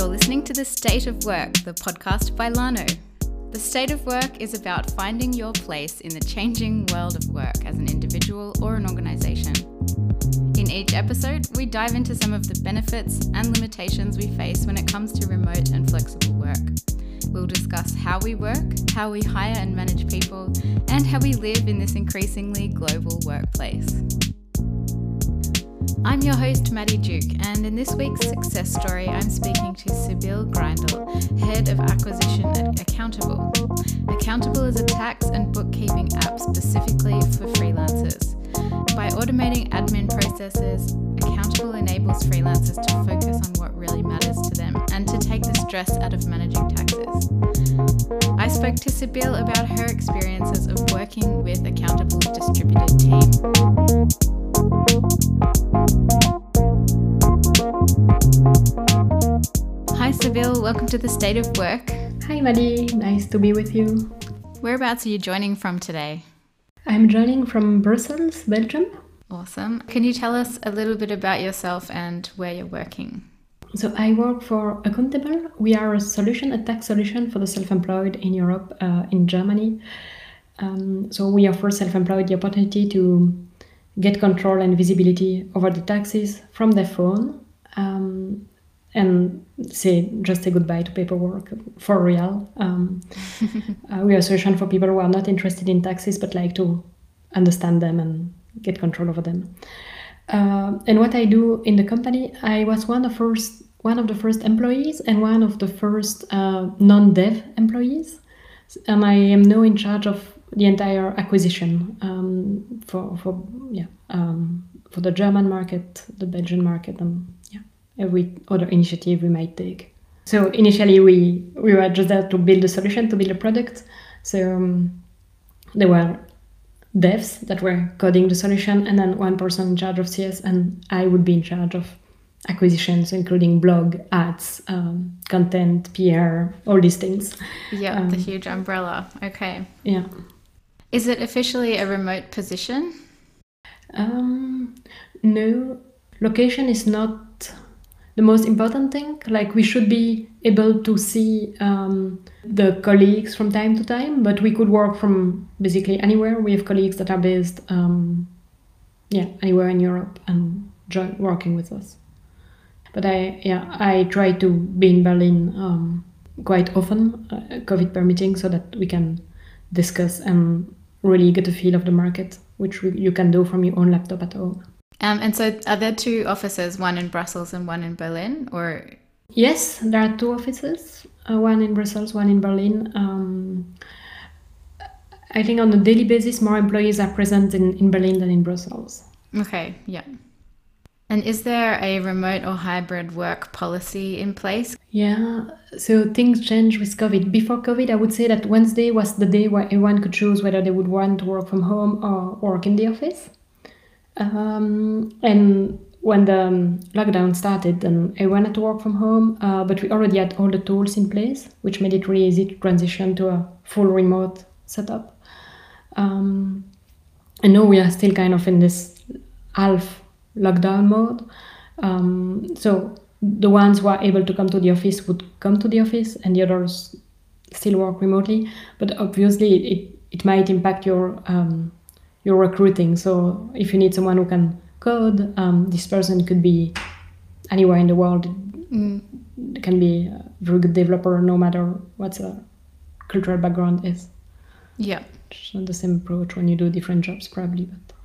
You're listening to The State of Work, the podcast by Lano. The State of Work is about finding your place in the changing world of work as an individual or an organisation. In each episode, we dive into some of the benefits and limitations we face when it comes to remote and flexible work. We'll discuss how we work, how we hire and manage people, and how we live in this increasingly global workplace. I'm your host, Maddie Duke, and in this week's success story, I'm speaking to Sibylle Greindl, Head of Acquisition at Accountable. Accountable is a tax and bookkeeping app specifically for freelancers. By automating admin processes, Accountable enables freelancers to focus on what really matters to them and to take the stress out of managing taxes. I spoke to Sibylle about her experiences of working with Accountable's distributed team. Hi, Welcome to the State of Work. Hi, Maddie. Nice to be with you. Whereabouts are you joining from today? I'm joining from Brussels, Belgium. Awesome. Can you tell us a little bit about yourself and where you're working? So, I work for Accountable. We are a solution, a tax solution for the self employed in Europe, uh, in Germany. Um, so, we offer self employed the opportunity to get control and visibility over the taxes from their phone um, and say just say goodbye to paperwork for real. Um, uh, we are a solution for people who are not interested in taxes but like to understand them and get control over them. Uh, and what I do in the company, I was one of first one of the first employees and one of the first uh, non-dev employees, and I am now in charge of the entire acquisition um, for for yeah um, for the German market, the Belgian market, and every other initiative we might take. So initially we we were just there to build a solution, to build a product. So um, there were devs that were coding the solution, and then one person in charge of CS, and I would be in charge of acquisitions, including blog, ads, um, content, PR, all these things. Yeah, um, the huge umbrella. Okay. Yeah. Is it officially a remote position? Um, no, location is not the most important thing. Like we should be able to see um, the colleagues from time to time, but we could work from basically anywhere. We have colleagues that are based, um, yeah, anywhere in Europe and join working with us. But I, yeah, I try to be in Berlin um, quite often, uh, COVID permitting, so that we can discuss and really get a feel of the market, which you can do from your own laptop at home. Um, and so, are there two offices, one in Brussels and one in Berlin, or? Yes, there are two offices, uh, one in Brussels, one in Berlin. Um, I think on a daily basis, more employees are present in, in Berlin than in Brussels. Okay, yeah. And is there a remote or hybrid work policy in place? Yeah, so things change with COVID. Before COVID, I would say that Wednesday was the day where everyone could choose whether they would want to work from home or work in the office. Um, and when the um, lockdown started, then I wanted to work from home, uh, but we already had all the tools in place, which made it really easy to transition to a full remote setup. Um, and now we are still kind of in this half lockdown mode. Um, so the ones who are able to come to the office would come to the office, and the others still work remotely. But obviously, it, it might impact your um, your recruiting. So if you need someone who can code, um, this person could be anywhere in the world. Mm. Can be a very good developer, no matter what the cultural background is. Yeah, it's not the same approach when you do different jobs, probably, but.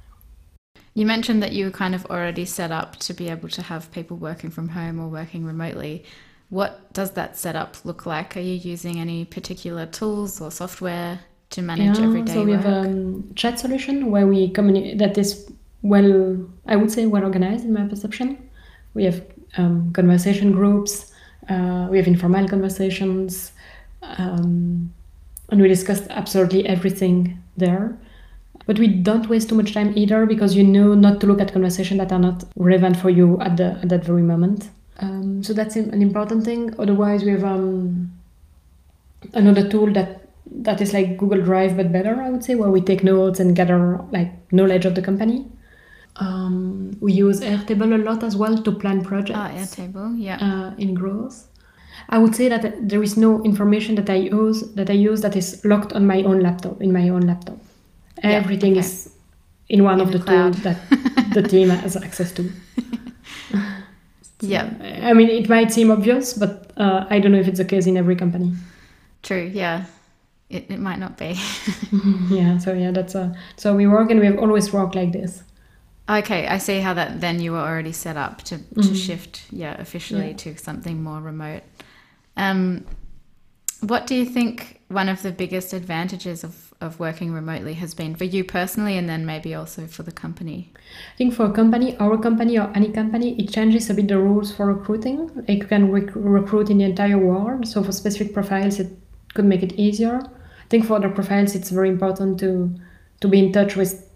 You mentioned that you were kind of already set up to be able to have people working from home or working remotely. What does that setup look like? Are you using any particular tools or software to manage yeah, everyday so we work? have a chat solution where we communicate that is well, I would say well organized in my perception. We have um, conversation groups, uh, we have informal conversations, um, and we discussed absolutely everything there. But we don't waste too much time either because you know not to look at conversations that are not relevant for you at, the, at that very moment. Um, so that's an important thing. Otherwise, we have um, another tool that that is like Google Drive but better, I would say, where we take notes and gather like knowledge of the company. Um, we use Airtable a lot as well to plan projects. Ah, Airtable, yeah. Uh, in growth. I would say that there is no information that I use that I use that is locked on my own laptop in my own laptop. Yeah, Everything okay. is in one In of the the tools that the team has access to. Yeah, I mean, it might seem obvious, but uh, I don't know if it's the case in every company. true. Yeah, it, it might not be. yeah. So yeah, that's uh, so we work and we have always worked like this. Okay, I see how that then you were already set up to, to Mhm. shift, yeah, officially Yeah. to something more remote. Um, what do you think one of the biggest advantages of, of working remotely has been for you personally and then maybe also for the company? I think for a company, our company or any company, it changes a bit the rules for recruiting. Like you can rec- recruit in the entire world. So for specific profiles, it could make it easier. I think for other profiles, it's very important to to be in touch with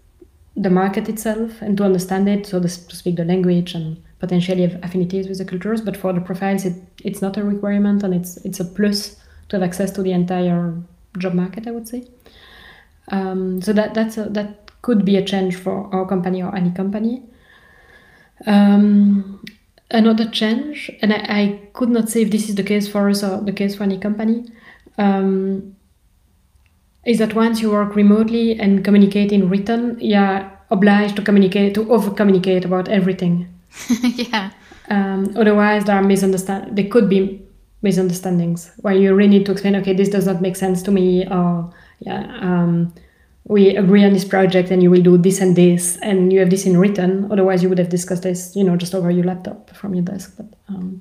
the market itself and to understand it, so to speak the language and potentially have affinities with the cultures. But for the profiles, it, it's not a requirement and it's it's a plus to have access to the entire job market. I would say. Um, so that that's a, that could be a change for our company or any company. Um, another change, and I, I could not say if this is the case for us or the case for any company, um, is that once you work remotely and communicate in written, you're obliged to communicate to over communicate about everything. yeah, Um, otherwise, there are misunderstand. There could be misunderstandings where you really need to explain. Okay, this does not make sense to me, or yeah, um, we agree on this project, and you will do this and this, and you have this in written. Otherwise, you would have discussed this, you know, just over your laptop from your desk. But um,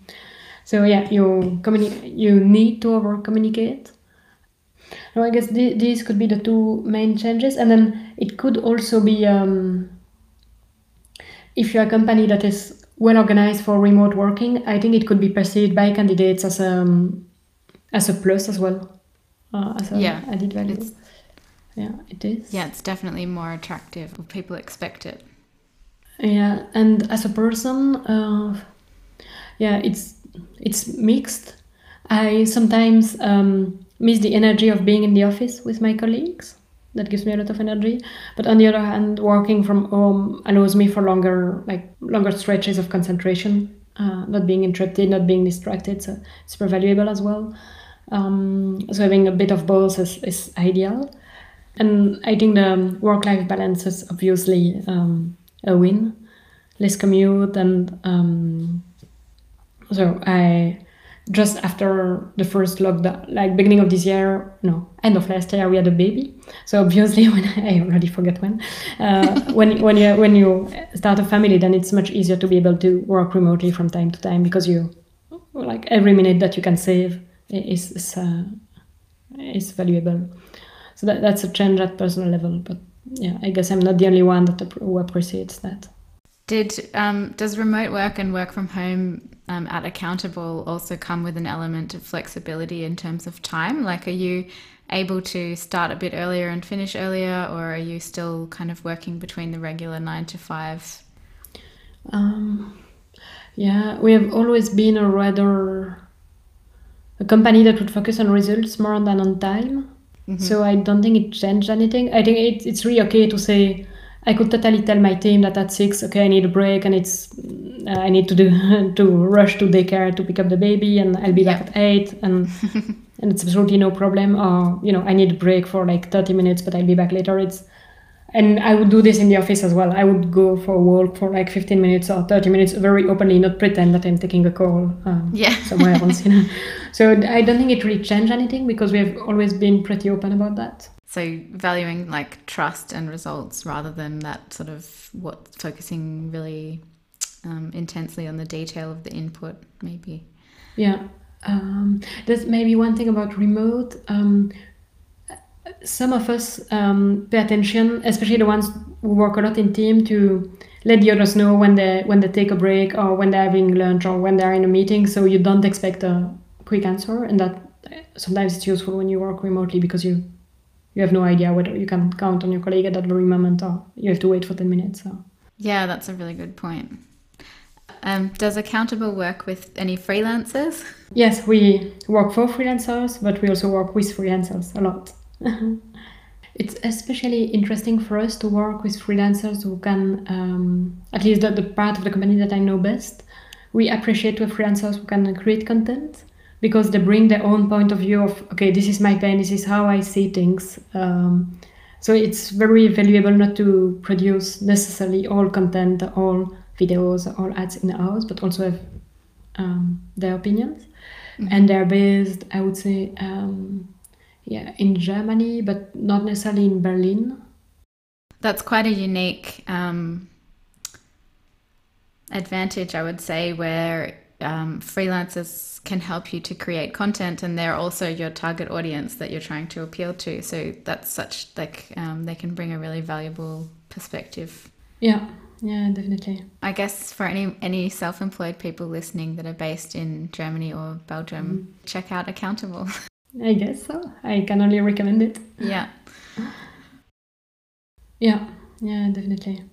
so yeah, you communi- You need to over communicate. No, I guess th- these could be the two main changes, and then it could also be. Um, if you're a company that is well organized for remote working, I think it could be perceived by candidates as a as a plus as well, uh, as a Yeah, added value. it's- yeah, it is. yeah, it's definitely more attractive. People expect it. Yeah, and as a person, uh, yeah, it's it's mixed. I sometimes um, miss the energy of being in the office with my colleagues. That gives me a lot of energy. But on the other hand, working from home allows me for longer, like longer stretches of concentration, uh, not being interrupted, not being distracted. So super valuable as well. Um, so having a bit of both is, is ideal. And I think the work-life balance is obviously um, a win. Less commute and um, so I just after the first lockdown, like beginning of this year, no, end of last year, we had a baby. So obviously, when I already forget when, uh, when when you when you start a family, then it's much easier to be able to work remotely from time to time because you like every minute that you can save is is, uh, is valuable. So that, that's a change at personal level, but yeah, I guess I'm not the only one that who appreciates that. Did um, does remote work and work from home um, at Accountable also come with an element of flexibility in terms of time? Like, are you able to start a bit earlier and finish earlier, or are you still kind of working between the regular nine to five? Um, yeah, we have always been a rather a company that would focus on results more than on time. So I don't think it changed anything. I think it, it's really okay to say I could totally tell my team that at six, okay, I need a break and it's uh, I need to do to rush to daycare to pick up the baby and I'll be back Yeah. at eight and and it's absolutely no problem. Or you know I need a break for like thirty minutes, but I'll be back later. It's and I would do this in the office as well. I would go for a walk for like 15 minutes or 30 minutes very openly, not pretend that I'm taking a call um, Yeah. somewhere else. You know? So I don't think it really changed anything because we have always been pretty open about that. So valuing like trust and results rather than that sort of what focusing really um, intensely on the detail of the input, maybe. Yeah. Um, there's maybe one thing about remote. Um, some of us um, pay attention, especially the ones who work a lot in team, to let the others know when they when they take a break or when they're having lunch or when they're in a meeting. So you don't expect a quick answer, and that sometimes it's useful when you work remotely because you you have no idea whether you can count on your colleague at that very moment or you have to wait for ten minutes. So. Yeah, that's a really good point. Um, does Accountable work with any freelancers? Yes, we work for freelancers, but we also work with freelancers a lot. it's especially interesting for us to work with freelancers who can, um, at least the, the part of the company that I know best, we appreciate with freelancers who can create content. because they bring their own point of view of okay this is my pain this is how i see things um, so it's very valuable not to produce necessarily all content all videos all ads in house but also have um, their opinions mm-hmm. and they're based i would say um, yeah in germany but not necessarily in berlin. That's quite a unique um, advantage i would say where um, freelancers can help you to create content and they're also your target audience that you're trying to appeal to. So that's such like um, they can bring a really valuable perspective. Yeah yeah definitely. I guess for any any self-employed people listening that are based in germany or belgium mm. check out accountable i guess so. I can only recommend it. Yeah. Yeah. Yeah definitely.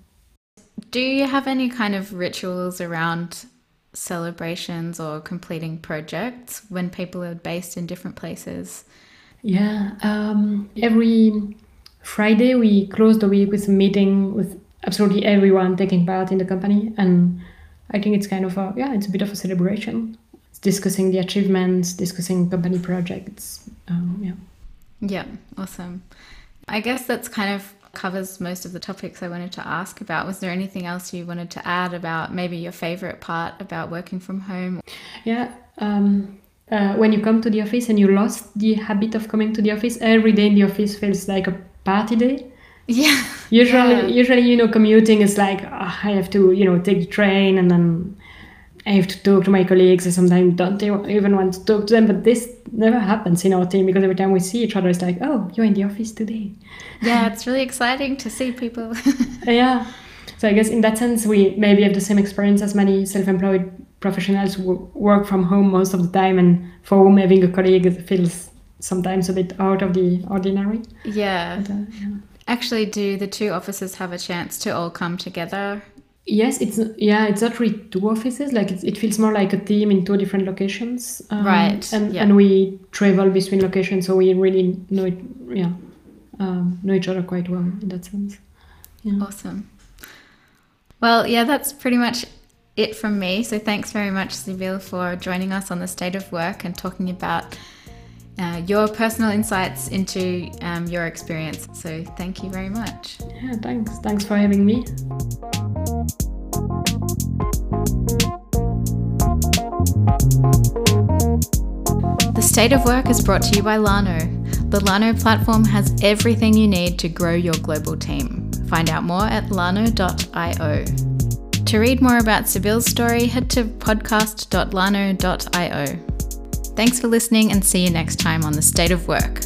Do you have any kind of rituals around celebrations or completing projects when people are based in different places? Yeah, um, every Friday we close the week with a meeting with absolutely everyone taking part in the company, and I think it's kind of a yeah, it's a bit of a celebration. Discussing the achievements, discussing company projects. Um, yeah. Yeah, awesome. I guess that's kind of covers most of the topics I wanted to ask about. Was there anything else you wanted to add about maybe your favorite part about working from home? Yeah. Um, uh, when you come to the office and you lost the habit of coming to the office, every day in the office feels like a party day. Yeah. Usually, yeah. usually, you know, commuting is like oh, I have to, you know, take the train and then I have to talk to my colleagues. I sometimes don't even want to talk to them, but this never happens in our team because every time we see each other, it's like, oh, you're in the office today. Yeah, it's really exciting to see people. yeah. So I guess in that sense, we maybe have the same experience as many self-employed professionals who work from home most of the time, and for whom having a colleague feels sometimes a bit out of the ordinary. Yeah. But, uh, yeah. Actually, do the two offices have a chance to all come together Yes, it's yeah, it's not really two offices. Like it, it feels more like a team in two different locations. Um, right. And yeah. and we travel between locations, so we really know it. Yeah, um, know each other quite well in that sense. Yeah. Awesome. Well, yeah, that's pretty much it from me. So thanks very much, Sibylle, for joining us on the state of work and talking about uh, your personal insights into um, your experience. So thank you very much. Yeah, thanks. Thanks for having me. The State of Work is brought to you by Lano. The Lano platform has everything you need to grow your global team. Find out more at lano.io. To read more about Sibylle's story, head to podcast.lano.io. Thanks for listening and see you next time on The State of Work.